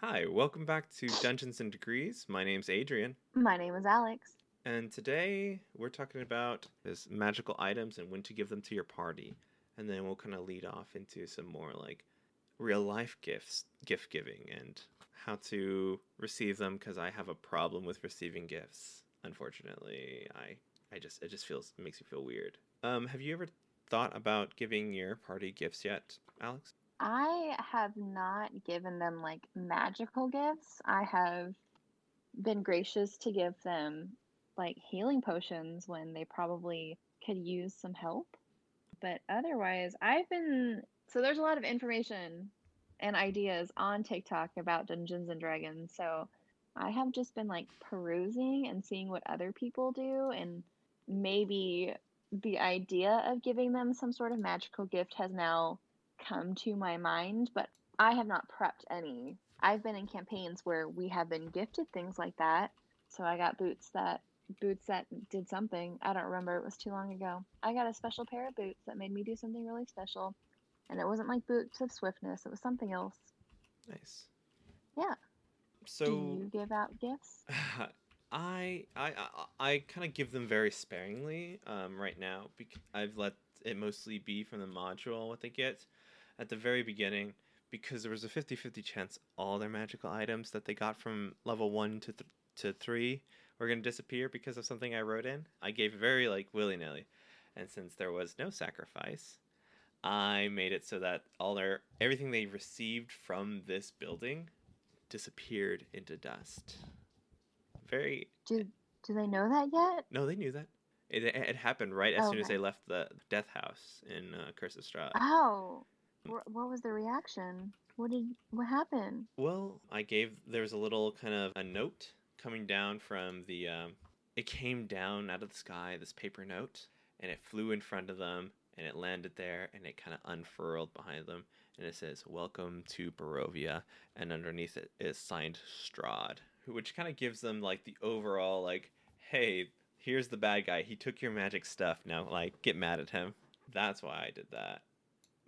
Hi, welcome back to Dungeons and Degrees. My name's Adrian, My name is Alex. and today we're talking about this magical items and when to give them to your party. And then we'll kind of lead off into some more like real life gifts, gift giving, and how to receive them because I have a problem with receiving gifts. Unfortunately, I I just it just feels makes me feel weird. Um, have you ever thought about giving your party gifts yet, Alex? I have not given them like magical gifts. I have been gracious to give them like healing potions when they probably could use some help. But otherwise, I've been so there's a lot of information and ideas on TikTok about Dungeons and Dragons. So I have just been like perusing and seeing what other people do and maybe the idea of giving them some sort of magical gift has now come to my mind, but I have not prepped any. I've been in campaigns where we have been gifted things like that. So I got boots that boots that did something. I don't remember. It was too long ago. I got a special pair of boots that made me do something really special. And it wasn't like boots of swiftness. It was something else. Nice. Yeah. So do you give out gifts? I I I, I kind of give them very sparingly um, right now. Because I've let it mostly be from the module what they get at the very beginning because there was a 50-50 chance all their magical items that they got from level 1 to th- to 3 were going to disappear because of something I wrote in. I gave very like willy-nilly. And since there was no sacrifice, I made it so that all their everything they received from this building disappeared into dust. Very Do do they know that yet? no, they knew that. It, it happened right as soon as they left the death house in uh, Curse of Strahd. Oh. Wh- What was the reaction? What did what happened? Well, I gave there was a little kind of a note coming down from the um, it came down out of the sky this paper note and it flew in front of them and it landed there and it kind of unfurled behind them and it says welcome to Barovia and underneath it is signed Strahd who- which kind of gives them like the overall like hey here's the bad guy he took your magic stuff now like get mad at him that's why I did that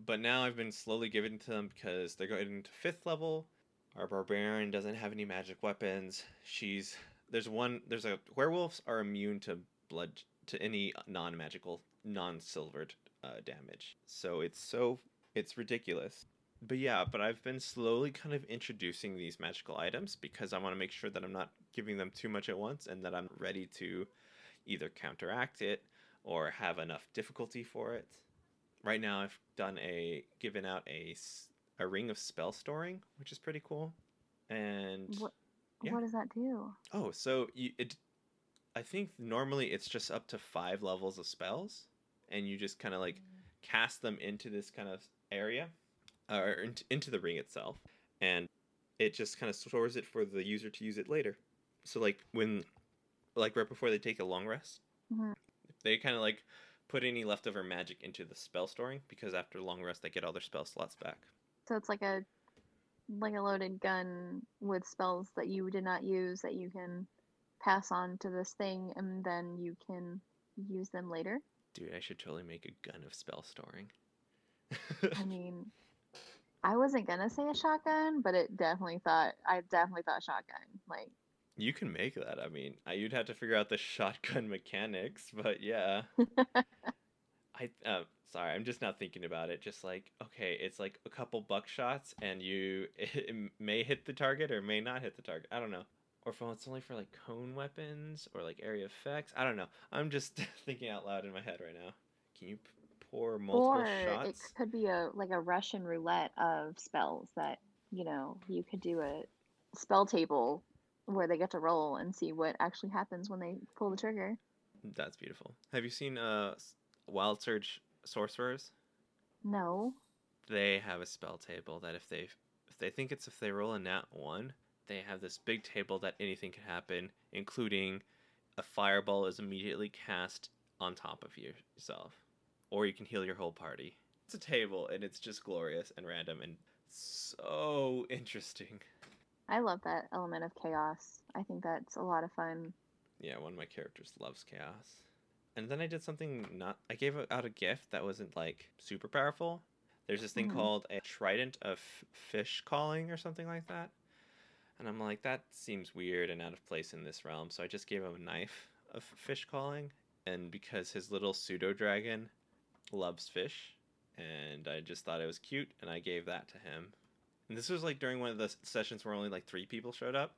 but now I've been slowly giving to them because they're going into fifth level our barbarian doesn't have any magic weapons. She's there's one there's a werewolves are immune to blood to any non-magical non-silvered uh, damage. So it's so it's ridiculous. But yeah, but I've been slowly kind of introducing these magical items because I want to make sure that I'm not giving them too much at once and that I'm ready to either counteract it or have enough difficulty for it. Right now I've done a given out a a ring of spell storing, which is pretty cool. And What Yeah. what does that do? oh, so you it I think normally it's just up to 5 levels of spells and you just kind of like cast them into this kind of area or into, into the ring itself and it just kind of stores it for the user to use it later. So like when like right before they take a long rest, Mhm. they kind of like put any leftover magic into the spell storing because after long rest they get all their spell slots back. So it's like a like a loaded gun with spells that you did not use that you can pass on to this thing and then you can use them later. Dude, I should totally make a gun of spell storing. I mean, I wasn't gonna say a shotgun, but it definitely thought I definitely thought shotgun. Like, you can make that. I mean, you'd have to figure out the shotgun mechanics, but yeah. I uh, sorry, I'm just not thinking about it. Just like okay, it's like a couple buckshots, and you it, may hit the target or may not hit the target. I don't know. Or if it's only for like cone weapons or like area effects. I don't know. I'm just thinking out loud in my head right now. Can you pour multiple or it could be a like a Russian roulette of spells that you know you could do a spell table where they get to roll and see what actually happens when they pull the trigger. That's beautiful. Have you seen uh Wild Surge sorcerers? No. they have a spell table that if they if they think it's if they roll a nat one, they have this big table that anything can happen, including a fireball is immediately cast on top of you- yourself, or you can heal your whole party. It's a table and it's just glorious and random and so interesting. I love that element of chaos. I think that's a lot of fun. Yeah, one of my characters loves chaos. And then I did something not. I gave out a gift that wasn't like super powerful. There's this thing Mhm. called a trident of fish calling or something like that. And I'm like, that seems weird and out of place in this realm. So I just gave him a knife of fish calling. And because his little pseudo dragon loves fish, and I just thought it was cute, and I gave that to him. And this was like during one of the sessions where only like three people showed up.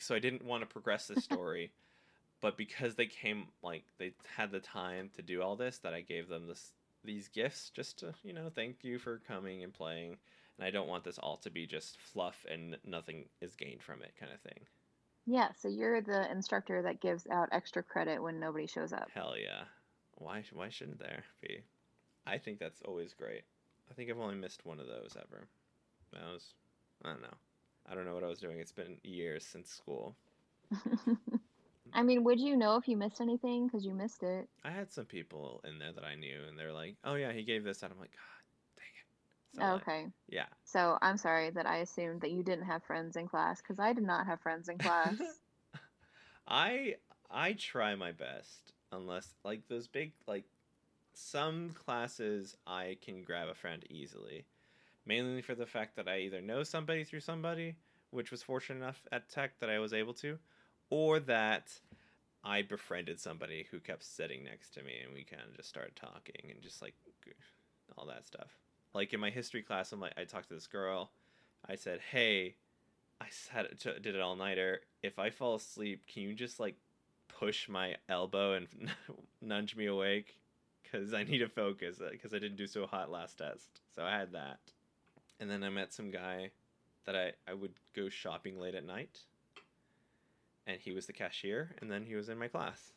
So I didn't want to progress the story. but because they came, like, they had the time to do all this, that I gave them this these gifts just to, you know, thank you for coming and playing and I don't want this all to be just fluff and nothing is gained from it kind of thing. Yeah, so you're the instructor that gives out extra credit when nobody shows up. Hell yeah. Why why shouldn't there be? I think that's always great. I think I've only missed one of those ever. That was I don't know. I don't know what I was doing. It's been years since school. I mean, would you know if you missed anything because you missed it? I had some people in there that I knew, and they're like, "Oh yeah, he gave this," and I'm like, "God so oh, okay. Like, yeah. So I'm sorry that I assumed that you didn't have friends in class because I did not have friends in class. I I try my best unless like those big like some classes I can grab a friend easily. Mainly for the fact that I either know somebody through somebody, which was fortunate enough at Tech that I was able to, or that I befriended somebody who kept sitting next to me and we kind of just started talking and just like all that stuff like in my history class, I'm like, I talked to this girl. I said, "Hey, I said did it all nighter. If I fall asleep, can you just like push my elbow and nudge me awake? Because I need to focus. Because uh, I didn't do so hot last test. So I had that. And then I met some guy that I I would go shopping late at night. And he was the cashier, and then he was in my class.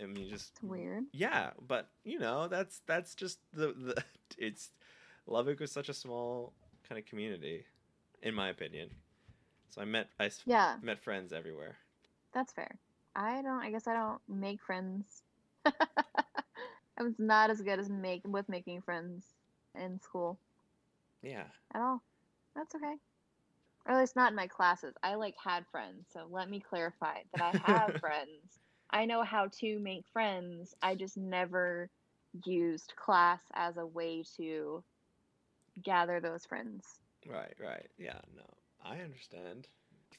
I mean, just it's weird. Yeah, but you know, that's that's just the the it's Lubbock was such a small kind of community, in my opinion. So I met I yeah. met friends everywhere. That's fair. I don't. I guess I don't make friends. I was not as good as make with making friends in school. Yeah. At all. That's okay. Or at least not in my classes. I like had friends, so let me clarify that I have friends. I know how to make friends. I just never used class as a way to gather those friends. Right, right. Yeah, no. I understand.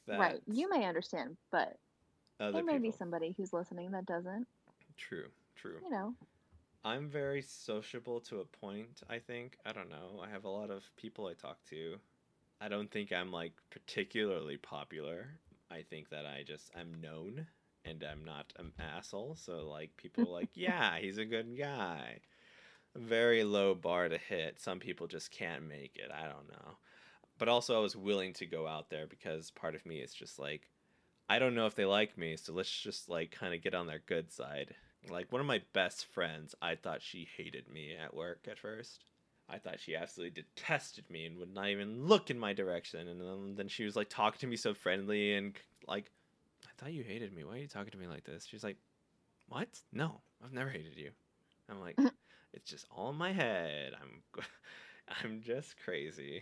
That right. You may understand, but there may people. be somebody who's listening that doesn't. True, true. You know. I'm very sociable to a point, I think. I don't know. I have a lot of people I talk to. I don't think I'm like particularly popular. I think that I just I'm known and I'm not an asshole. So like people are like, yeah, he's a good guy very low bar to hit. Some people just can't make it. I don't know. But also, I was willing to go out there because part of me is just like, I don't know if they like me, so let's just like kind of get on their good side. Like one of my best friends, I thought she hated me at work at first. I thought she absolutely detested me and would not even look in my direction. And then, then she was like talking to me so friendly and like, I thought you hated me. Why are you talking to me like this? She's like, What? No, I've never hated you. I'm like, it's just all in my head. I'm I'm just crazy.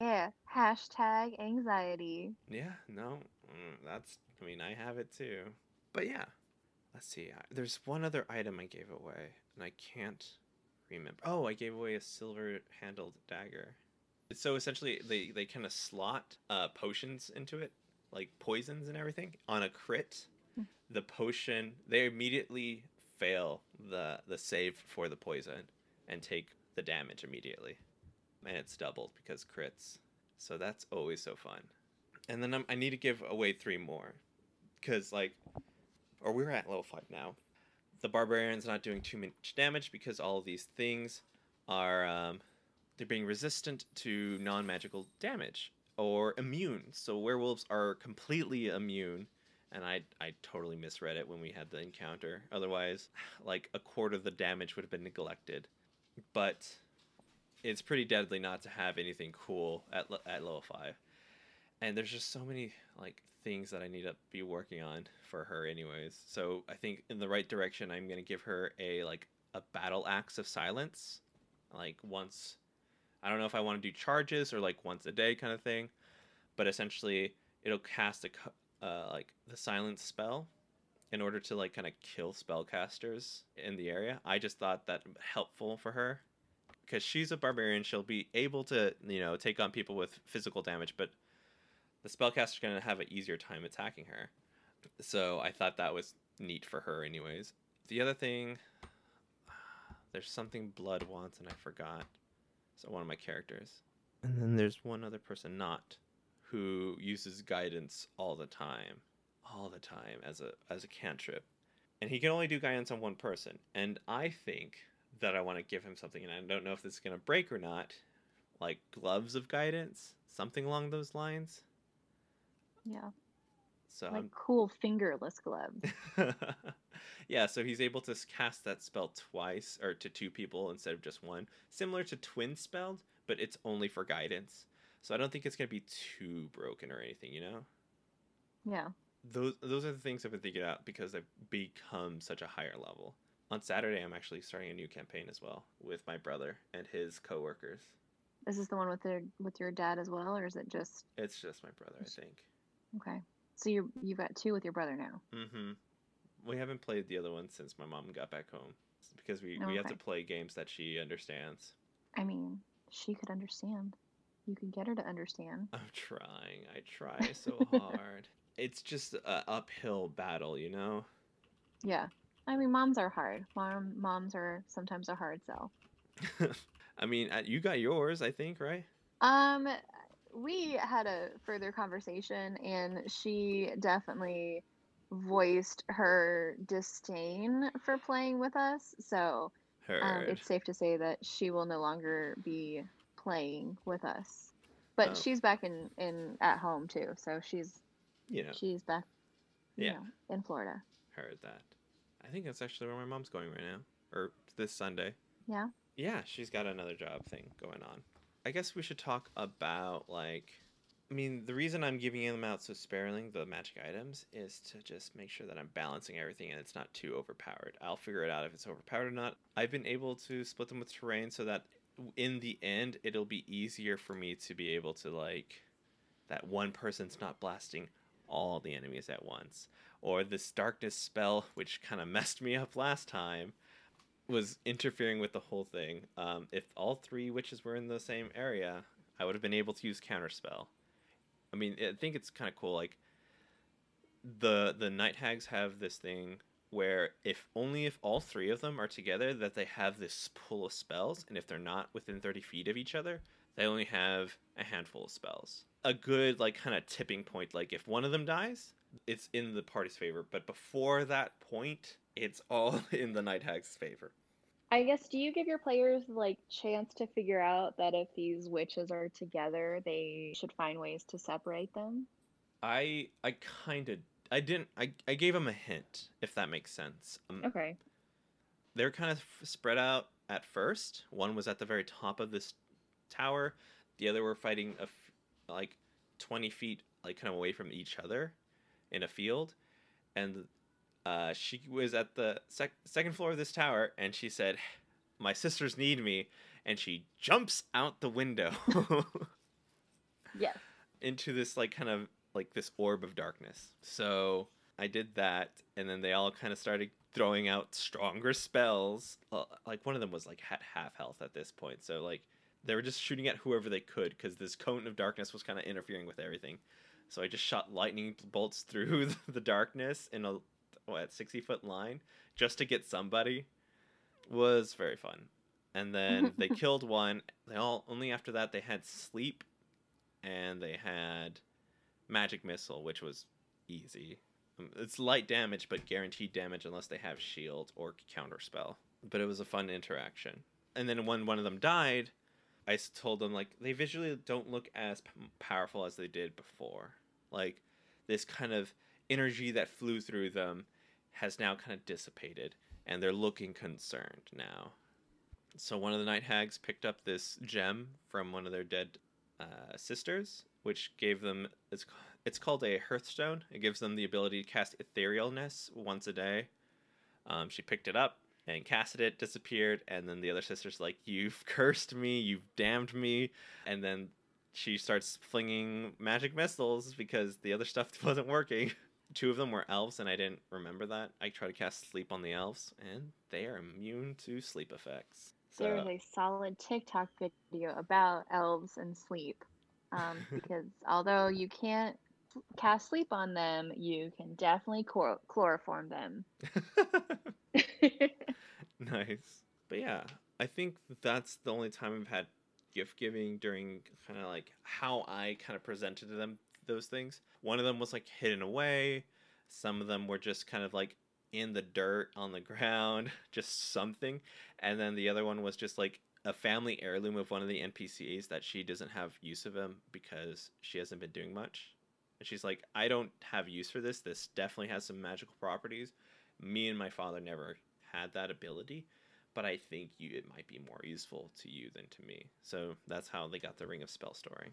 Yeah. Hashtag anxiety. Yeah. No. Mm, that's. I mean, I have it too. But yeah. Let's see. There's one other item I gave away, and I can't remember. Oh, I gave away a silver-handled dagger. So essentially, they they kind of slot uh, potions into it, like poisons and everything, on a crit. Hmm. the potion they immediately fail the the save for the poison and take the damage immediately, and it's doubled because crits. So that's always so fun. And then I'm, I need to give away three more, because like, or we're at level five now. The barbarian's not doing too much damage because all of these things are um, they're being resistant to non-magical damage or immune. So werewolves are completely immune and I I totally misread it when we had the encounter. Otherwise, like a quarter of the damage would have been neglected. But it's pretty deadly not to have anything cool at at level five. And there's just so many like things that I need to be working on for her, anyways. So I think in the right direction, I'm gonna give her a like a battle axe of silence, like once. I don't know if I want to do charges or like once a day kind of thing, but essentially it'll cast a, uh, like the silence spell in order to like kind of kill spellcasters in the area. I just thought that helpful for her because she's a barbarian. She'll be able to you know take on people with physical damage, but the spellcaster's going to have an easier time attacking her. So I thought that was neat for her, anyways. The other thing, there's something Blood wants, and I forgot. So one of my characters. And then there's one other person, not, who uses guidance all the time, all the time as a as a cantrip, and he can only do guidance on one person. And I think that I want to give him something, and I don't know if this is gonna break or not, like gloves of guidance, something along those lines. Yeah. So Like I'm cool fingerless gloves. yeah, so he's able to cast that spell twice or to two people instead of just one, similar to twin spelled, but it's only for guidance. So I don't think it's gonna be too broken or anything, you know. Yeah. Those those are the things I've been thinking about because I've become such a higher level. On Saturday, I'm actually starting a new campaign as well with my brother and his coworkers. This is this the one with their with your dad as well, or is it just It's just my brother, I think. Okay? So you you've got two with your brother now. Mm-hmm. We haven't played the other one since my mom got back home because we, we have to play games that she understands. I mean, she could understand. You could get her to understand. I'm trying. I try so hard. It's just a uphill battle, you know. Yeah. I mean, moms are hard. Mom moms are sometimes a hard sell. I mean, uh, you got yours, I think, right? Um, we had a further conversation, and she definitely voiced her disdain for playing with us. So um, it's safe to say that she will no longer be playing with us. But Oh. she's back in, in at home too, so she's you know, she's back, Yeah. know, in Florida. heard that. I think that's actually where my mom's going right now, or this Sunday. Yeah. Yeah, she's got another job thing going on. I guess we should talk about like I mean, the reason I'm giving them out so sparingly, the magic items, is to just make sure that I'm balancing everything and it's not too overpowered. I'll figure it out if it's overpowered or not. I've been able to split them with terrain so that in the end it'll be easier for me to be able to like that one person's not blasting all the enemies at once. Or this darkness spell, which kind of messed me up last time, was interfering with the whole thing. Um, if all three witches were in the same area, I would have been able to use counterspell. I mean, I think it's kind of cool. Like the the night hags have this thing where if only if all three of them are together that they have this pool of spells, and if they're not within thirty feet of each other, they only have a handful of spells. A good like kind of tipping point. Like if one of them dies, it's in the party's favor. But before that point, it's all in the night hag's favor. I guess do you give your players like chance to figure out that if these witches are together, they should find ways to separate them? I I kind of I didn't I I gave them a hint if that makes sense. Um, Okay. They're kind of spread out at first. One was at the very top of this tower. The other were fighting a f- like twenty feet like kind of away from each other in a field, and uh, she was at the sec- second floor of this tower, and she said, "My sisters need me," and she jumps out the window. Yes. into this like kind of like this orb of darkness. So I did that, and then they all kind of started throwing out stronger spells. Like one of them was like at half health at this point, so like they were just shooting at whoever they could because this cone of darkness was kind of interfering with everything. So I just shot lightning bolts through the darkness in a what sixty foot line just to get somebody. Was very fun. And then they killed one. They all only after that they had sleep and they had magic missile, which was easy. Um, It's light damage, but guaranteed damage unless they have shield or counter spell. But it was a fun interaction. And then when one of them died, I told them like they visually don't look as p- powerful as they did before. Like this kind of energy that flew through them has now kind of dissipated, and they're looking concerned now. So one of the night hags picked up this gem from one of their dead uh, sisters, which gave them it's it's called a heartstone. It gives them the ability to cast etherealness once a day. Um, she picked it up and casted it, disappeared, and then the other sister's like, "You've cursed me, you've damned me," and then she starts flinging magic missiles because the other stuff wasn't working. Two of them were elves, and I didn't remember that. I tried to cast sleep on the elves, and they are immune to sleep effects. So, There's a solid TikTok video about elves and sleep. Um, because although you can't cast sleep on them, you can definitely chlor- chloroform them. nice. But yeah, I think that's the only time I've had gift giving during kind of like how I kind of presented to them those things. One of them was like hidden away. Some of them were just kind of like in the dirt on the ground, just something. And then the other one was just like a family heirloom of one of the NPCs that she doesn't have use of him because she hasn't been doing much. And she's like, I don't have use for this. This definitely has some magical properties. Me and my father never had that ability, but I think you it might be more useful to you than to me. So that's how they got the Ring of Spell Storing.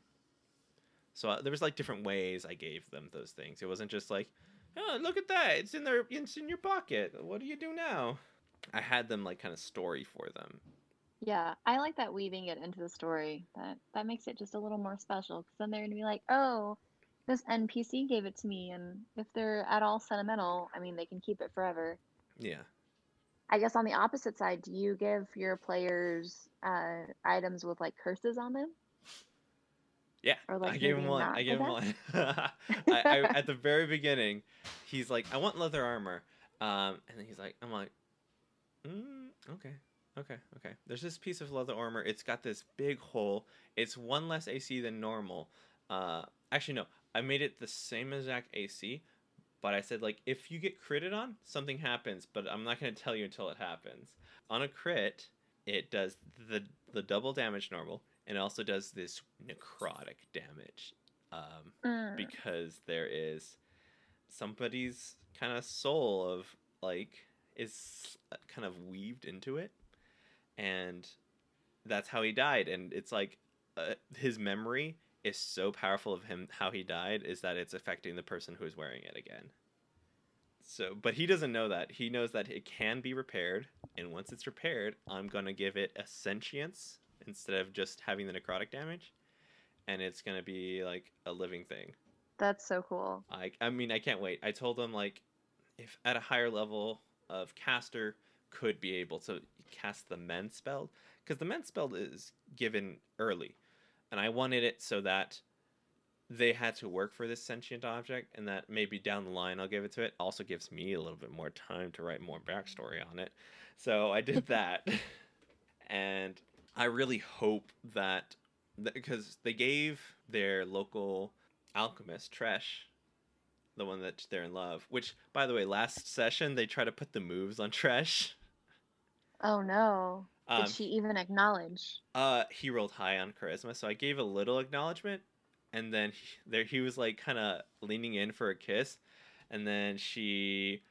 So uh, there was like different ways I gave them those things. It wasn't just like, oh, look at that, it's in their, it's in your pocket. What do you do now? I had them like kind of story for them. Yeah, I like that weaving it into the story. That that makes it just a little more special because then they're gonna be like, oh, this NPC gave it to me, and if they're at all sentimental, I mean, they can keep it forever. Yeah. I guess on the opposite side, do you give your players uh, items with like curses on them? Yeah, Or like I gave him one. I gave him one. I, I, at the very beginning, he's like, "I want leather armor," um, and then he's like, "I'm like, mm, okay, okay, okay." There's this piece of leather armor. It's got this big hole. It's one less AC than normal. Uh, actually, no, I made it the same exact AC, but I said like, if you get critted on, something happens, but I'm not gonna tell you until it happens. On a crit, it does the the double damage normal and it also does this necrotic damage um, Mm. because there is somebody's kind of soul of like is kind of weaved into it and that's how he died and it's like uh, his memory is so powerful of him how he died is that it's affecting the person who is wearing it again so but he doesn't know that he knows that it can be repaired and once it's repaired i'm going to give it a sentience instead of just having the necrotic damage and it's to be like a living thing That's so cool. I I mean I can't wait. I told them like if at a higher level of caster could be able to cast the men spell because the men spell is given early, and I wanted it so that they had to work for this sentient object, and that maybe down the line I'll give it to it. Also gives me a little bit more time to write more backstory on it, so I did that, and I really hope that because they gave their local alchemist Tresh, the one that they're in love. Which, by the way, last session they try to put the moves on Tresh. Oh no. Um, Did she even acknowledge? uh, he rolled high on charisma, so I gave a little acknowledgement, and then he, there he was like kind of leaning in for a kiss, and then she,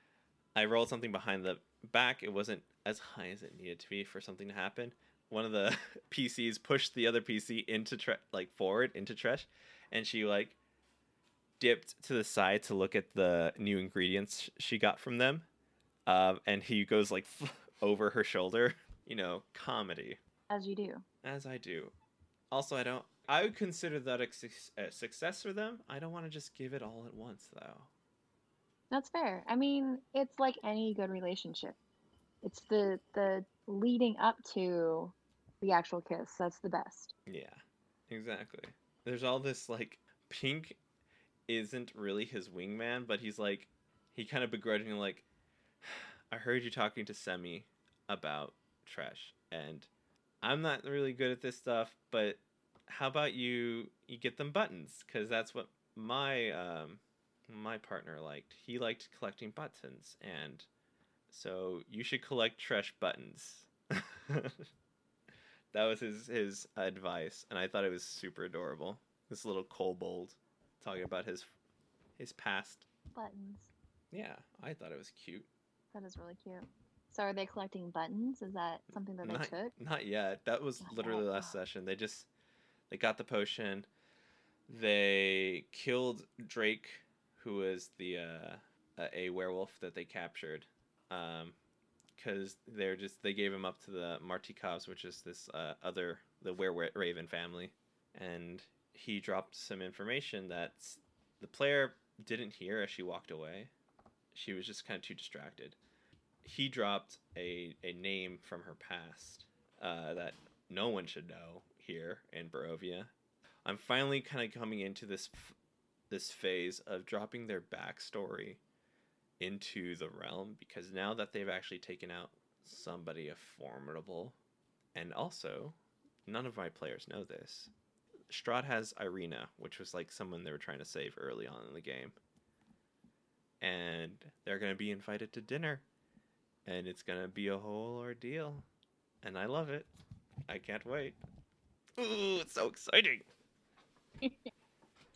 I rolled something behind the back. It wasn't as high as it needed to be for something to happen. One of the PCs pushed the other PC into tre- like forward into Tresh, and she like dipped to the side to look at the new ingredients she got from them, um, and he goes like over her shoulder. You know, comedy As you do. as I do. Also, I don't. I would consider that a, suc- a success for them. I don't want to just give it all at once, though. That's fair. I mean, it's like any good relationship. It's the the leading up to the actual kiss that's the best. Yeah, exactly. There's all this like Pink isn't really his wingman, but he's like he kind of begrudgingly like I heard you talking to Semi about Trash and I'm not really good at this stuff, but how about you you get them buttons cuz that's what my um my partner liked. He liked collecting buttons and so you should collect Trash buttons. that was his his advice, and I thought it was super adorable. This little kobold talking about his his past. Buttons. Yeah, I thought it was cute. That is really cute. So are they collecting buttons? Is that something that they Not, took? not yet. That was Not literally yet. last session. They just they got the potion. They killed Drake, who was the uh, a- a werewolf that they captured. Um, because they're just they gave him up to the Martikovs, which is this uh, other the Were Raven family, and he dropped some information that the player didn't hear as she walked away. She was just kind of too distracted. He dropped a a name from her past uh, that no one should know here in Barovia. I'm finally kind of coming into this this phase of dropping their backstory into the realm because now that they've actually taken out somebody formidable, and also none of my players know this. Strahd has Ireena, which was like someone they were trying to save early on in the game. And they're going to be invited to dinner. And it's going to be a whole ordeal. And I love it. I can't wait. Ooh, it's so exciting.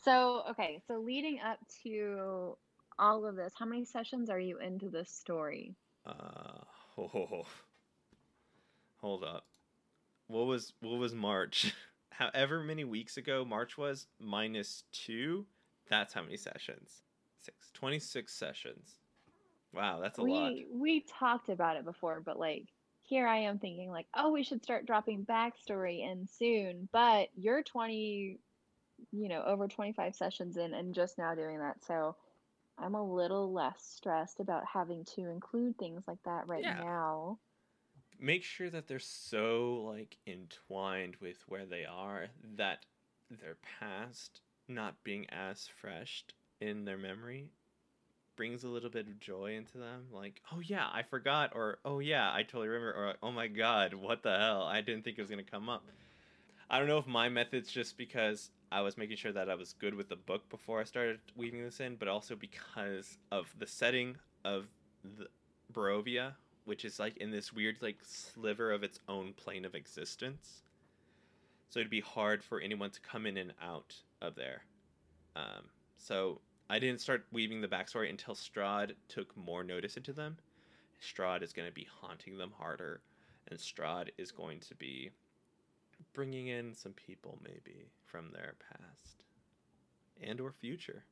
So, okay, so leading up to all of this, how many sessions are you into this story? Uh, oh, hold up. What was what was March? However many weeks ago March was minus two. That's how many sessions. Six. 26 sessions. Wow, that's a lot. We we talked about it before, but like here I am thinking like, oh, we should start dropping backstory in soon, but you're 20, you know, over 25 sessions in and just now doing that. So I'm a little less stressed about having to include things like that right Yeah. now. Make sure that they're so like entwined with where they are that their past not being as fresh in their memory brings a little bit of joy into them like oh yeah i forgot or oh yeah i totally remember or oh my god what the hell i didn't think it was going to come up i don't know if my method's just because i was making sure that i was good with the book before i started weaving this in but also because of the setting of the barovia which is like in this weird like sliver of its own plane of existence so it'd be hard for anyone to come in and out of there um, so I didn't start weaving the backstory until Strahd took more notice into them. Strahd is going to be haunting them harder, and Strahd is going to be bringing in some people maybe from their past and or future.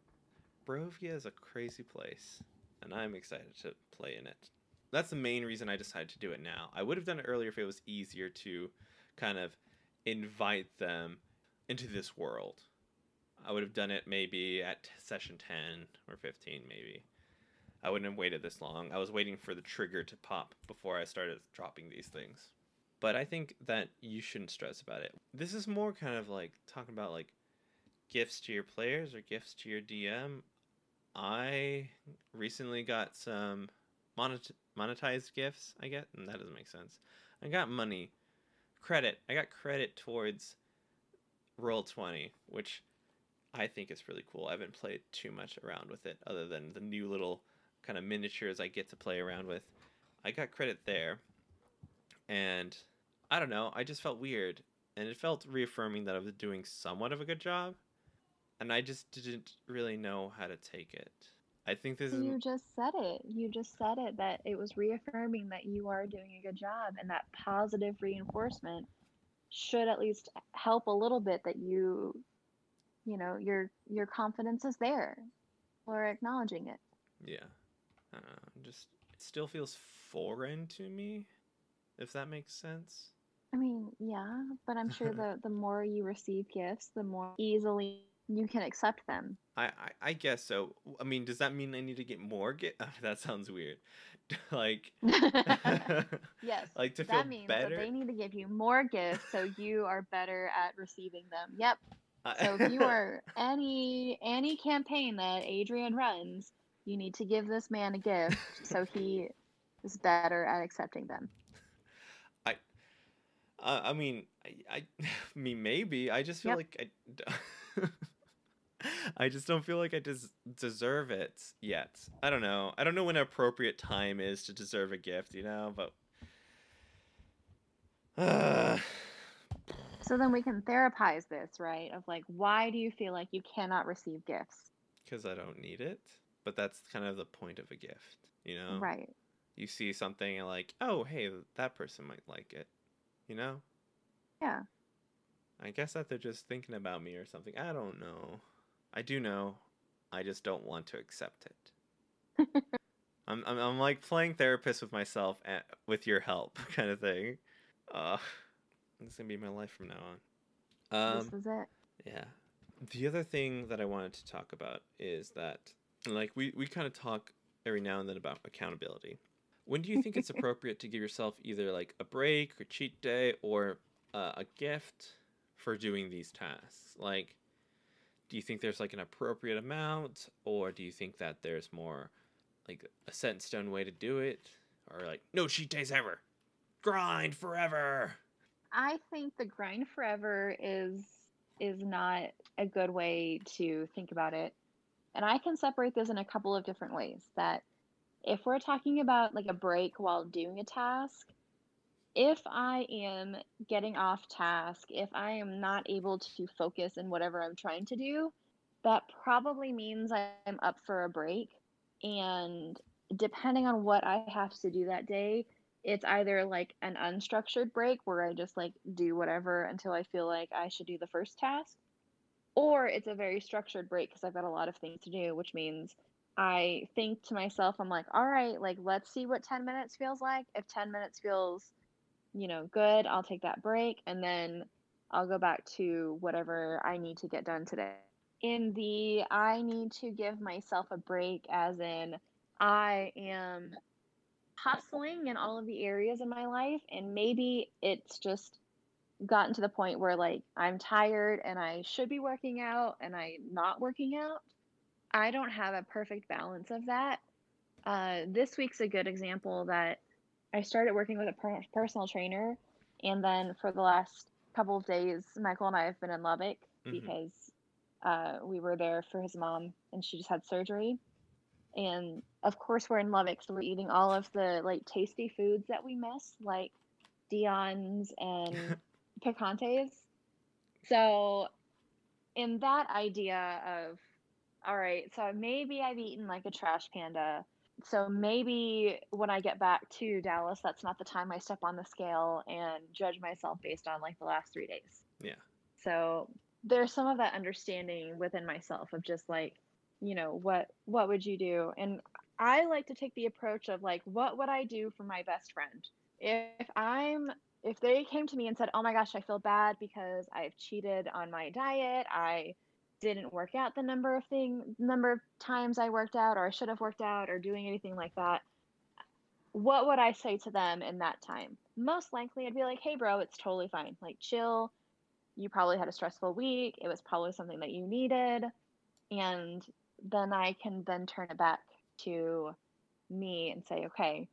Barovia is a crazy place, and I'm excited to play in it. That's the main reason I decided to do it now. I would have done it earlier if it was easier to kind of invite them into this world. I would have done it maybe at session 10 or 15, maybe. I wouldn't have waited this long. I was waiting for the trigger to pop before I started dropping these things. But I think that you shouldn't stress about it. This is more kind of like talking about like gifts to your players or gifts to your DM. I recently got some monet- monetized gifts, I get, and that doesn't make sense. I got money, credit. I got credit towards Roll 20, which I think is really cool. I haven't played too much around with it other than the new little kind of miniatures I get to play around with. I got credit there. And I don't know, I just felt weird and it felt reaffirming that I was doing somewhat of a good job. And I just didn't really know how to take it. I think this is You just said it. You just said it that it was reaffirming that you are doing a good job and that positive reinforcement should at least help a little bit that you you know, your your confidence is there. Or acknowledging it. yeah. I don't know, just it still feels foreign to me if that makes sense. I mean, yeah, but I'm sure the the more you receive gifts, the more easily you can accept them. I, I, I guess so. I mean, does that mean I need to get more? Get that sounds weird. like, yes. like to feel That means that better. they need to give you more gifts so you are better at receiving them. Yep. So if you are any any campaign that Adrian runs, you need to give this man a gift so he is better at accepting them. Uh, I mean, I, I, I mean, maybe. I just feel Yep. like I, I just don't feel like I des- deserve it yet. I don't know. I don't know when an appropriate time is to deserve a gift, you know. But uh, So then we can therapize this, right? Of like, why do you feel like you cannot receive gifts? because I don't need it. But that's kind of the point of a gift, you know. Right. You see something and like, oh, hey, that person might like it, you know. Yeah. I guess that they're just thinking about me or something. I don't know. I do know. I just don't want to accept it. I'm, I'm, I'm like playing therapist with myself and with your help kind of thing. Uh, this is gonna be my life from now on. Um, this is it. yeah. The other thing that I wanted to talk about is that, like, we, we kind of talk every now and then about accountability. When do you think it's appropriate to give yourself either like a break or cheat day or uh, a gift for doing these tasks? Like, do you think there's like an appropriate amount, or do you think that there's more like a set in stone way to do it, or like no cheat days ever, grind forever? I think the grind forever is is not a good way to think about it. And I can separate this in a couple of different ways. That if we're talking about like a break while doing a task, if I am getting off task, if I am not able to focus in whatever I'm trying to do, that probably means I'm up for a break. And depending on what I have to do that day, it's either like an unstructured break where I just like do whatever until I feel like I should do the first task, or it's a very structured break because I've got a lot of things to do, which means I think to myself, I'm like, all right, like let's see what 10 minutes feels like. If 10 minutes feels, you know, good, I'll take that break and then I'll go back to whatever I need to get done today. In the I need to give myself a break, as in I am hustling in all of the areas of my life and maybe it's just gotten to the point where like I'm tired and I should be working out and I'm not working out. I don't have a perfect balance of that. Uh, this week's a good example that I started working with a per- personal trainer, and then for the last couple of days, Michael and I have been in Lubbock Mhm. because uh, we were there for his mom and she just had surgery and of course we're in Lubbock, so we're eating all of the like tasty foods that we miss, like Dion's and picantes. So, in that idea of, all right, so maybe I've eaten like a trash panda. So maybe when I get back to Dallas, that's not the time I step on the scale and judge myself based on like the last three days. Yeah. So there's some of that understanding within myself of just like, you know, what what would you do? And I like to take the approach of like, what would I do for my best friend? If I'm if they came to me and said, "Oh my gosh, I feel bad because I've cheated on my diet. I didn't work out the number of thing number of times I worked out or I should have worked out or doing anything like that." What would I say to them in that time? Most likely I'd be like, "Hey bro, it's totally fine. Like chill. You probably had a stressful week. It was probably something that you needed." And then I can then turn it back to me and say, "Okay,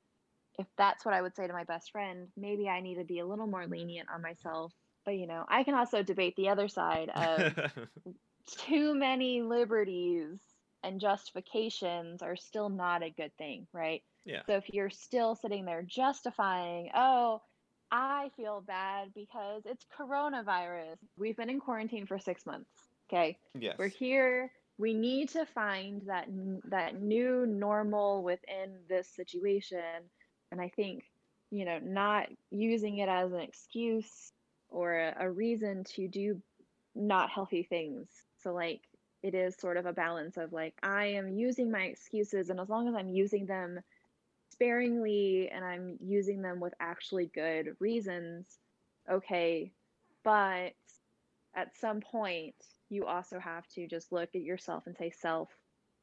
if that's what I would say to my best friend, maybe I need to be a little more lenient on myself. But you know, I can also debate the other side of too many liberties and justifications are still not a good thing, right? yeah. So if you're still sitting there justifying, oh, I feel bad because it's coronavirus. We've been in quarantine for 6 months. Okay? Yes. We're here. We need to find that that new normal within this situation. And I think, you know, not using it as an excuse or a, a reason to do not healthy things. So like it is sort of a balance of like I am using my excuses and as long as I'm using them sparingly and I'm using them with actually good reasons, okay. But at some point, you also have to just look at yourself and say, self,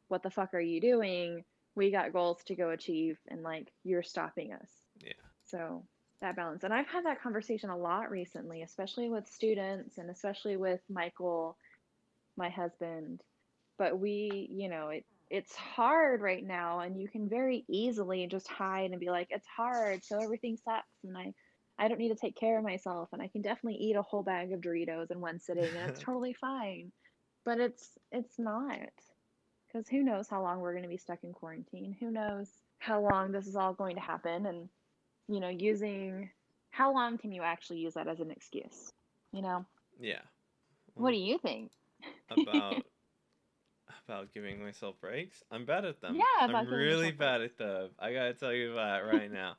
what the fuck are you doing? We got goals to go achieve, and like you're stopping us. Yeah. So that balance. And I've had that conversation a lot recently, especially with students and especially with Michael, my husband. But we, you know, it it's hard right now and you can very easily just hide and be like, it's hard, so everything sucks and I I don't need to take care of myself and I can definitely eat a whole bag of Doritos in one sitting and it's totally fine. But it's it's not. Cuz who knows how long we're going to be stuck in quarantine? Who knows how long this is all going to happen and you know, using how long can you actually use that as an excuse? You know? Yeah. What do mm. you think? About about giving myself breaks. I'm bad at them. Yeah, I'm really bad at them. I gotta tell you that right now.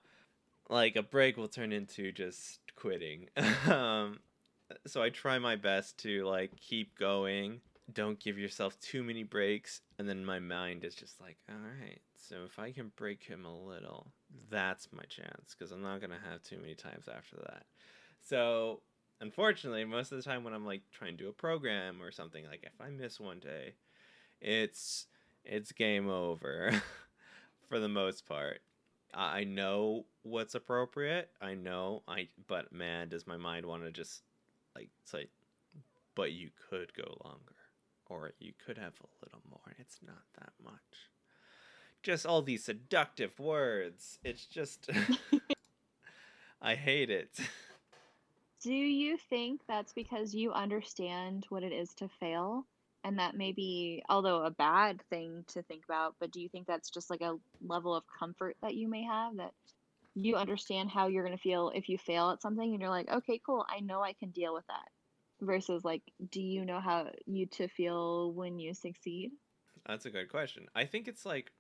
like a break will turn into just quitting. um, so I try my best to like keep going. Don't give yourself too many breaks, and then my mind is just like, all right. So if I can break him a little, that's my chance because I'm not gonna have too many times after that. So unfortunately, most of the time when I'm like trying to do a program or something, like if I miss one day, it's it's game over for the most part. I know what's appropriate. I know I but man, does my mind want to just like say but you could go longer, or you could have a little more, it's not that much. Just all these seductive words. It's just. I hate it. Do you think that's because you understand what it is to fail? And that may be, although a bad thing to think about, but do you think that's just like a level of comfort that you may have that you understand how you're going to feel if you fail at something and you're like, okay, cool, I know I can deal with that? Versus like, do you know how you to feel when you succeed? That's a good question. I think it's like,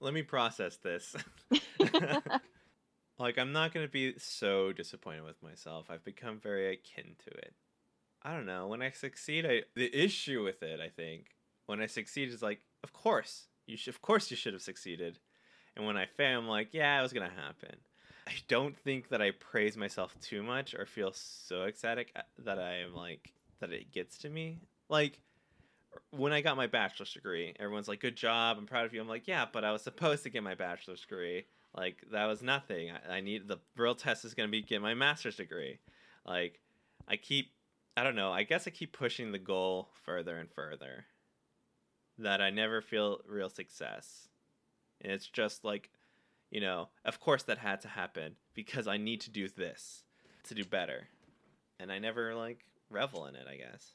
let me process this. like, I'm not going to be so disappointed with myself. I've become very akin to it. I don't know. When I succeed, I the issue with it, I think, when I succeed is like, of course, you should, of course you should have succeeded. And when I fail, I'm like, yeah, it was to happen. I don't think that I praise myself too much or feel so ecstatic uh, that I am like that it gets to me. Like when I got my bachelor's degree, everyone's like, "Good job, I'm proud of you." I'm like, "Yeah, but I was supposed to get my bachelor's degree. Like that was nothing. I, I need the real test is gonna be get my master's degree." Like I keep, I don't know. I guess I keep pushing the goal further and further. That I never feel real success, and it's just like you know, of course that had to happen because I need to do this to do better. And I never like revel in it, I guess.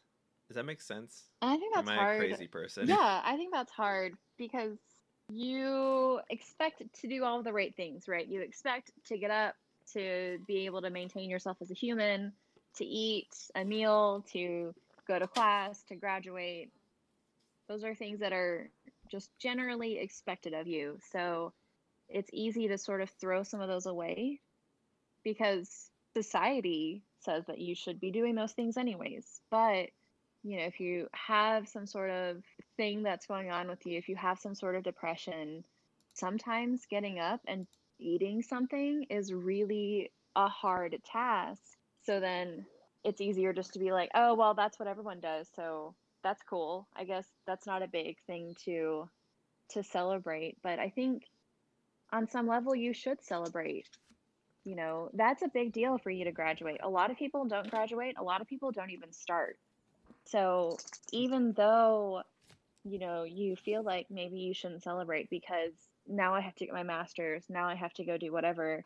Does that make sense? I think that's Am I hard. a crazy person? Yeah, I think that's hard because you expect to do all the right things, right? You expect to get up, to be able to maintain yourself as a human, to eat a meal, to go to class, to graduate. Those are things that are just generally expected of you. So it's easy to sort of throw some of those away because society says that you should be doing those things anyways. But, you know, if you have some sort of thing that's going on with you, if you have some sort of depression, sometimes getting up and eating something is really a hard task. So then it's easier just to be like, oh, well, that's what everyone does. So that's cool. I guess that's not a big thing to to celebrate, but I think on some level you should celebrate you know that's a big deal for you to graduate a lot of people don't graduate a lot of people don't even start so even though you know you feel like maybe you shouldn't celebrate because now i have to get my master's now i have to go do whatever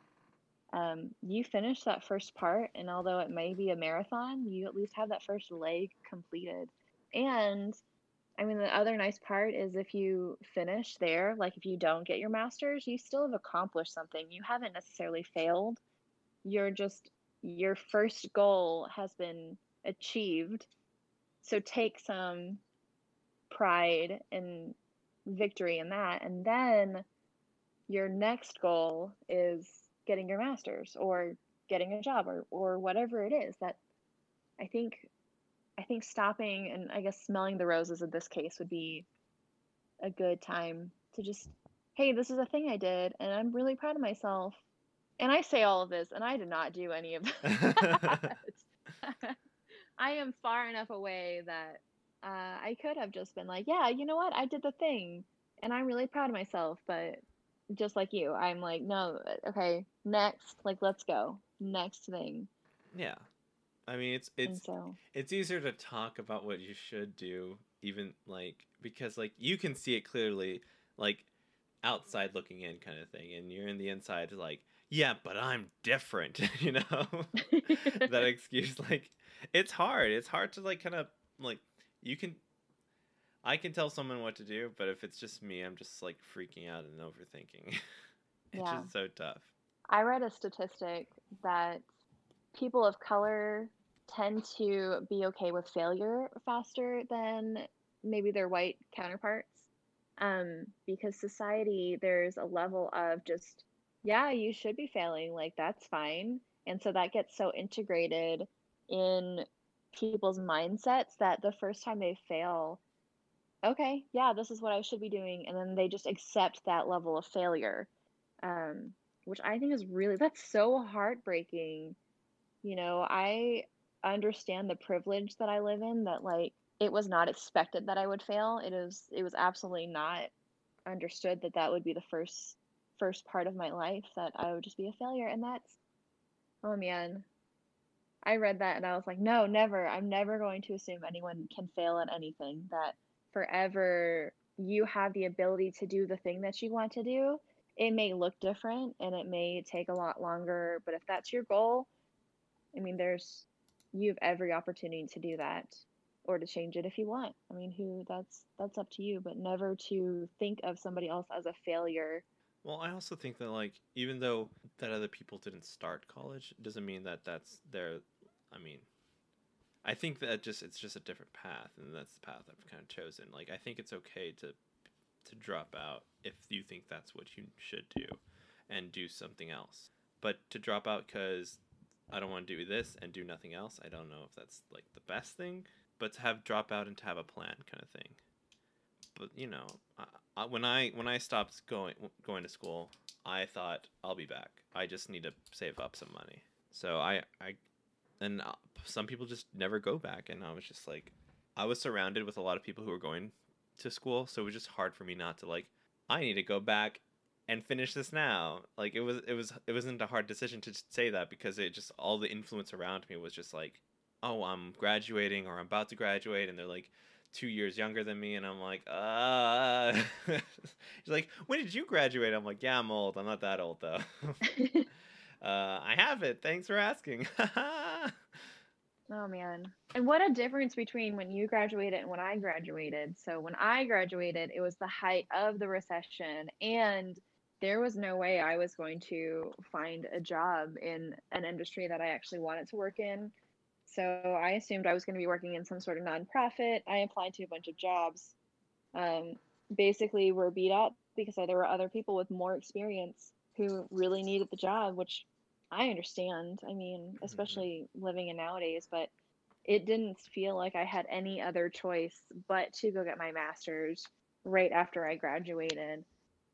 um, you finish that first part and although it may be a marathon you at least have that first leg completed and I mean, the other nice part is if you finish there, like if you don't get your master's, you still have accomplished something. You haven't necessarily failed. You're just, your first goal has been achieved. So take some pride and victory in that. And then your next goal is getting your master's or getting a job or, or whatever it is that I think I think stopping and I guess smelling the roses in this case would be a good time to just, hey, this is a thing I did and I'm really proud of myself. And I say all of this and I did not do any of that. I am far enough away that uh, I could have just been like, yeah, you know what? I did the thing and I'm really proud of myself. But just like you, I'm like, no, okay, next, like, let's go. Next thing. Yeah. I mean, it's it's so, it's easier to talk about what you should do, even like because like you can see it clearly, like outside looking in kind of thing, and you're in the inside like, yeah, but I'm different, you know. that excuse, like, it's hard. It's hard to like kind of like you can. I can tell someone what to do, but if it's just me, I'm just like freaking out and overthinking. it's yeah. just so tough. I read a statistic that people of color tend to be okay with failure faster than maybe their white counterparts. Um, because society, there's a level of just, yeah, you should be failing, like that's fine. And so that gets so integrated in people's mindsets that the first time they fail, okay, yeah, this is what I should be doing. And then they just accept that level of failure, um, which I think is really, that's so heartbreaking you know, I understand the privilege that I live in that like it was not expected that I would fail. It is it was absolutely not understood that that would be the first first part of my life that I would just be a failure and that's oh man. I read that and I was like, no, never. I'm never going to assume anyone can fail at anything. That forever you have the ability to do the thing that you want to do. It may look different and it may take a lot longer, but if that's your goal, I mean, there's you have every opportunity to do that or to change it if you want. I mean, who that's that's up to you, but never to think of somebody else as a failure. Well, I also think that like even though that other people didn't start college, doesn't mean that that's their. I mean, I think that just it's just a different path, and that's the path I've kind of chosen. Like I think it's okay to to drop out if you think that's what you should do, and do something else. But to drop out because I don't want to do this and do nothing else, I don't know if that's like the best thing. But to have drop out and to have a plan, kind of thing. But you know, I, When I when I stopped going going to school, I thought I'll be back. I just need to save up some money. So I I and uh, some people just never go back and i was just like i was surrounded with a lot of people who were going to school so it was just hard for me not to like i need to go back and finish this now like it was it was it wasn't a hard decision to say that because it just all the influence around me was just like oh i'm graduating or i'm about to graduate and they're like two years younger than me and i'm like uh she's like when did you graduate i'm like yeah i'm old i'm not that old though uh, I have it. Thanks for asking. oh man. And what a difference between when you graduated and when I graduated. So when I graduated, it was the height of the recession and there was no way I was going to find a job in an industry that I actually wanted to work in. So I assumed I was going to be working in some sort of nonprofit. I applied to a bunch of jobs. Um, basically, were beat up because there were other people with more experience who really needed the job, which I understand. I mean, mm-hmm. especially mm-hmm. living in nowadays, but it didn't feel like I had any other choice but to go get my master's right after I graduated.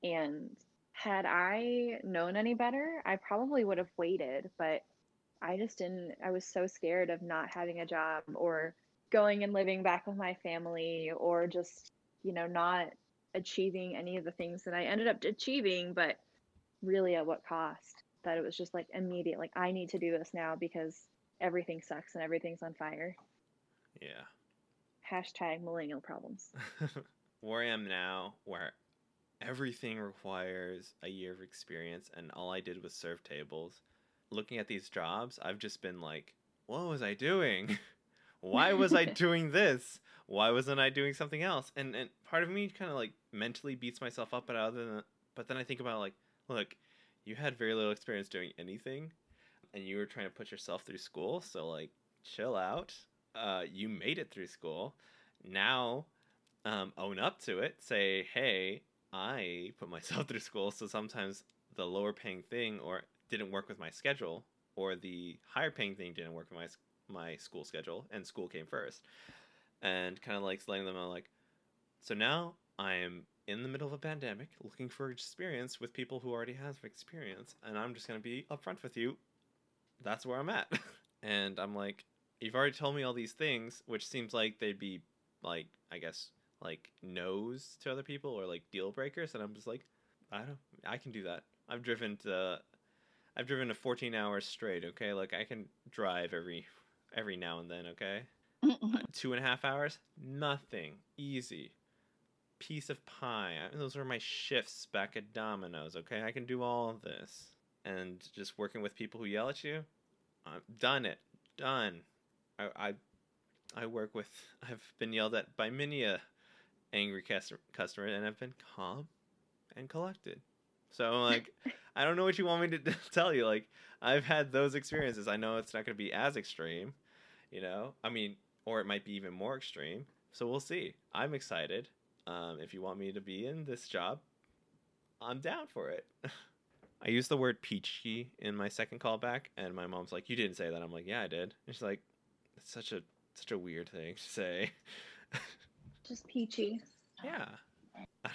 And had I known any better, I probably would have waited, but I just didn't. I was so scared of not having a job or going and living back with my family or just, you know, not achieving any of the things that I ended up achieving, but really at what cost? That it was just like immediate like i need to do this now because everything sucks and everything's on fire. Yeah. Hashtag millennial problems. Where i am now where everything requires a year of experience and all i did was serve tables looking at these jobs i've just been like what was i doing? Why was i doing this? Why wasn't i doing something else? And and part of me kind of like mentally beats myself up but other than but then i think about like look you had very little experience doing anything and you were trying to put yourself through school so like chill out. Uh, you made it through school. Now um, own up to it. Say hey i put myself through school so sometimes the lower paying thing or didn't work with my schedule or the higher paying thing didn't work with my my school schedule and school came first. And kind of like letting them know like so now i'm in the middle of a pandemic looking for experience with people who already have experience and i'm just going to be upfront with you that's where i'm at. And i'm like you've already told me all these things which seems like they'd be like i guess like no's to other people or like deal breakers and i'm just like i don't i can do that. I've driven to i've driven to 14 hours straight okay like i can drive every every now and then okay uh, two and a half hours nothing easy piece of pie. Those are my shifts back at Domino's, okay? I can do all of this. And just working with people who yell at you, I've done it. Done. I, I, I work with, I've been yelled at by many a angry customer, and I've been calm and collected. So, I'm like, I don't know what you want me to tell you. Like, I've had those experiences. I know it's not going to be as extreme, you know? I mean, or it might be even more extreme. So, we'll see. I'm excited. Um, if you want me to be in this job, I'm down for it. I used the word peachy in my second callback, and my mom's like, "You didn't say that." I'm like, "Yeah, I did." And she's like, "It's such a such a weird thing to say." Just peachy. Yeah. I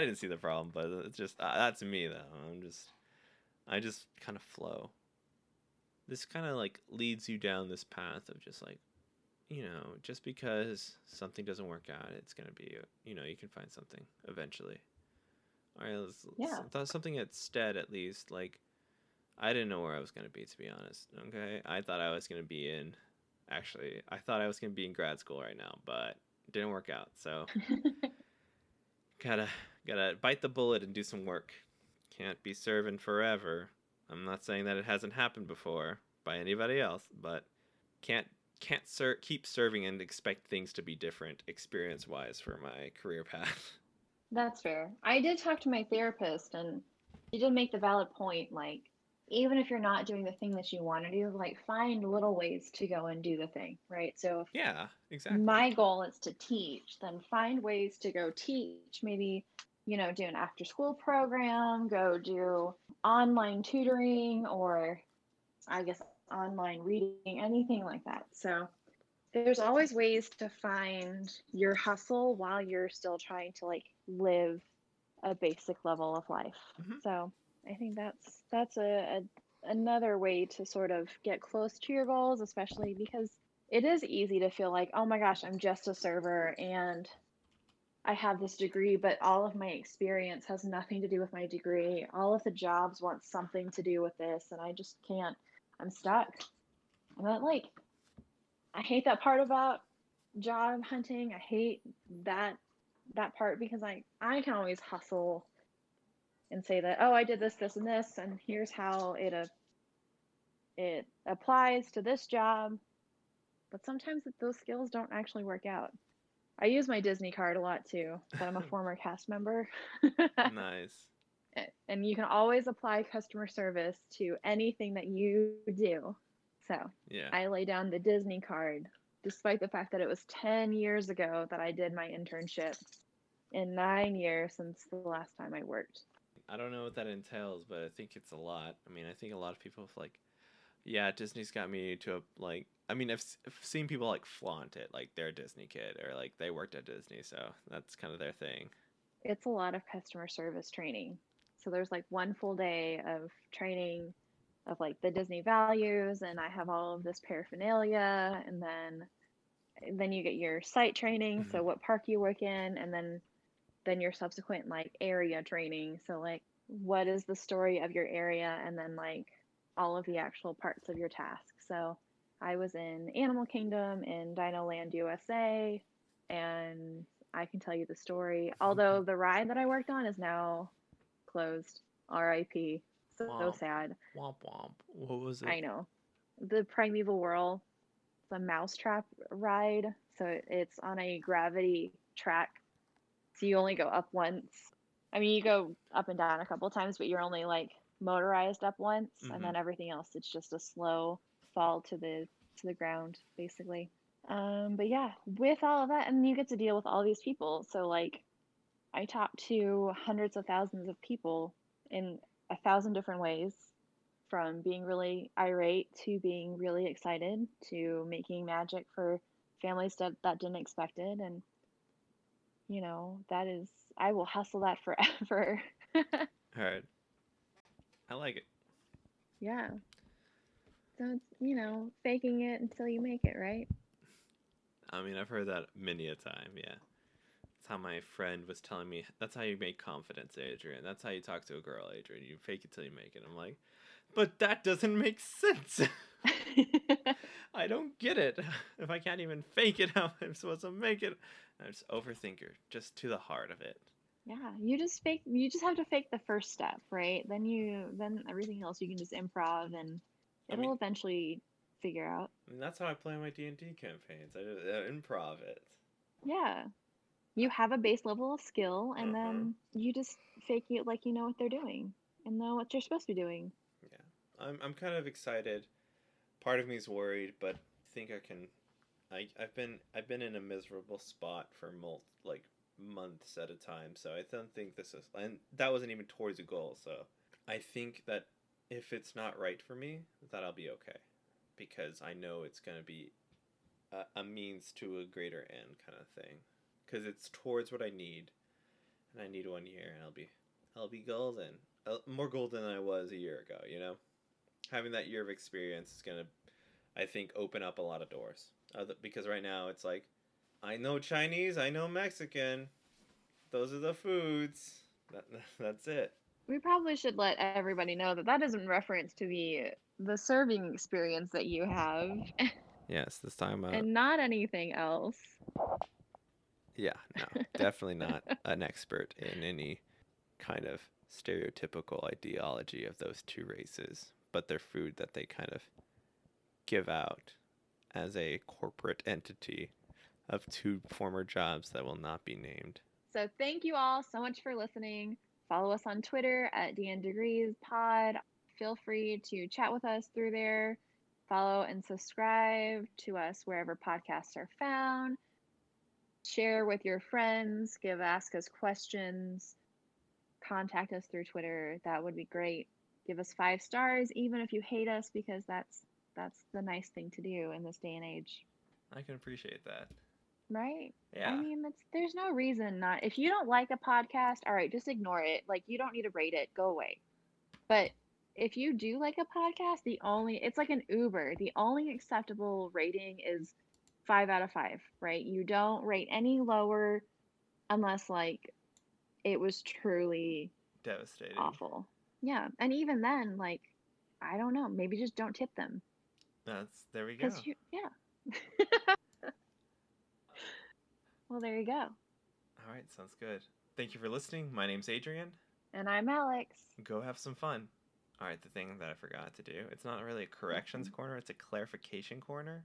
didn't see the problem, but it's just uh, that's me though. I'm just I just kind of flow. This kind of like leads you down this path of just like you know, just because something doesn't work out, it's gonna be, you know, you can find something eventually. All right, let's, yeah. something at stead at least. Like, I didn't know where I was gonna be to be honest. Okay, I thought I was gonna be in. Actually, I thought I was gonna be in grad school right now, but it didn't work out. So gotta gotta bite the bullet and do some work. Can't be serving forever. I'm not saying that it hasn't happened before by anybody else, but can't can't ser- keep serving and expect things to be different experience wise for my career path. That's fair. I did talk to my therapist, and she did make the valid point. Like, even if you're not doing the thing that you want to do, like, find little ways to go and do the thing, right? So, if Yeah, exactly. my goal is to teach, then find ways to go teach. Maybe, you know, do an after school program, go do online tutoring, or I guess online reading, anything like that. So, there's always ways to find your hustle while you're still trying to like live a basic level of life. Mhm. So I think that's that's a, a another way to sort of get close to your goals, especially because it is easy to feel like, oh my gosh, I'm just a server and I have this degree, but all of my experience has nothing to do with my degree. All of the jobs want something to do with this, and I just can't. I'm stuck. I'm not like I hate that part about job hunting. I hate that that part because I I can always hustle and say that oh I did this this and this and here's how it uh, it applies to this job. But sometimes those skills don't actually work out. I use my Disney card a lot too, but I'm a former cast member. nice. And you can always apply customer service to anything that you do. So Yeah. I lay down the Disney card, despite the fact that it was 10 years ago that I did my internship, in nine years since the last time I worked. I don't know what that entails, but I think it's a lot. I mean, I think a lot of people have like, yeah, Disney's got me to a like. I mean, I've, I've seen people like flaunt it, like they're a Disney kid or like they worked at Disney, so that's kind of their thing. It's a lot of customer service training. So there's like one full day of training of like the Disney values, and I have all of this paraphernalia, and then then you get your site training, so mm-hmm. what park you work in, and then then your subsequent like area training. So like what is the story of your area and then like all of the actual parts of your task. So I was in Animal Kingdom in Dino Land USA and I can tell you the story. Although the ride that I worked on is now closed. RIP. So, Wow. sad. Womp womp. What was it? I know. The Primeval Whirl, it's a mousetrap ride. So it's on a gravity track. So you only go up once. I mean, you go up and down a couple times, but you're only like motorized up once, and then everything else it's just a slow fall to the to the ground, basically. Um, but yeah, with all of that, and you get to deal with all these people. So like, I talked to hundreds of thousands of people in a thousand different ways from being really irate to being really excited to making magic for families that, that didn't expect it and you know that is i will hustle that forever Alright. I like it. yeah so it's you know faking it until you make it right I mean, I've heard that many a time. Yeah. That's how my friend was telling me. That's how you make confidence, Adrian. That's how you talk to a girl, Adrian. You fake it till you make it. I'm like, but that doesn't make sense. I don't get it. If I can't even fake it, how am I supposed to make it? I'm just overthinker, just to the heart of it. Yeah you just fake you just have to fake the first step right then you then everything else you can just improv and it'll mean- eventually figure out I mean, that's how I play my D and D campaigns. I just, uh, improv it. Yeah. You have a base level of skill, and Uh-huh. then you just fake it like you know what they're doing and know what you're supposed to be doing. Yeah, I'm I'm kind of excited. Part of me is worried, but I think I can. I I've been I've been in a miserable spot for mul like months at a time, so I don't think this is and that wasn't even towards a goal. So I think that if it's not right for me, that I'll be okay, because I know it's gonna be a, a means to a greater end kind of thing, because it's towards what I need, and I need one year, and I'll be I'll be golden, uh, more golden than I was a year ago. You know having that year of experience is gonna, I think, open up a lot of doors. Other, because right now it's like, I know Chinese, I know Mexican, those are the foods. That, that's it. We probably should let everybody know that that is in reference to the the serving experience that you have Yes, this time uh, and not anything else. yeah, no, definitely not an expert in any kind of stereotypical ideology of those two races, but their food that they kind of give out as a corporate entity of two former jobs that will not be named. So thank you all so much for listening. Follow us on Twitter at DN Degrees Pod. Feel free to chat with us through there. Follow and subscribe to us wherever podcasts are found. Share with your friends. Give ask us questions. Contact us through Twitter. That would be great. Give us five stars, even if you hate us, because that's that's the nice thing to do in this day and age, I can appreciate that. Right? Yeah. I mean, it's, there's no reason not. If you don't like a podcast, all right, just ignore it. Like, you don't need to rate it. Go away. But if you do like a podcast, the only, it's like an Uber. The only acceptable rating is five out of five, right? You don't rate any lower unless, like, it was truly Devastating. awful. Yeah. And even then, like, I don't know. Maybe just don't tip them. That's there we go. You, yeah. well, there you go. All right, sounds good. Thank you for listening. My name's Adrian. And I'm Alex. Go have some fun. All right, the thing that I forgot to do. It's not really a corrections Mhm. corner, it's a clarification corner.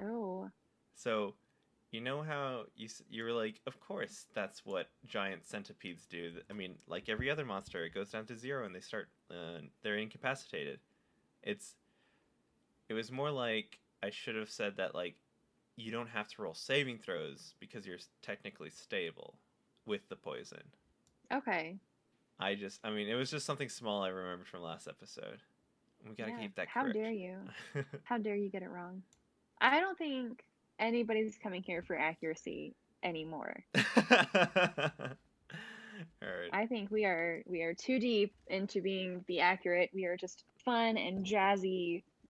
Oh. So, you know how you you were like, of course, that's what giant centipedes do. I mean, like every other monster, it goes down to zero and they start uh, they're incapacitated. It's it was more like I should have said that like you don't have to roll saving throws because you're technically stable with the poison. Okay. I just I mean, it was just something small I remembered from last episode. We got to Yeah. keep that How correct. dare you? How dare you get it wrong? I don't think anybody's coming here for accuracy anymore. All right. I think we are we are too deep into being the accurate. We are just fun and jazzy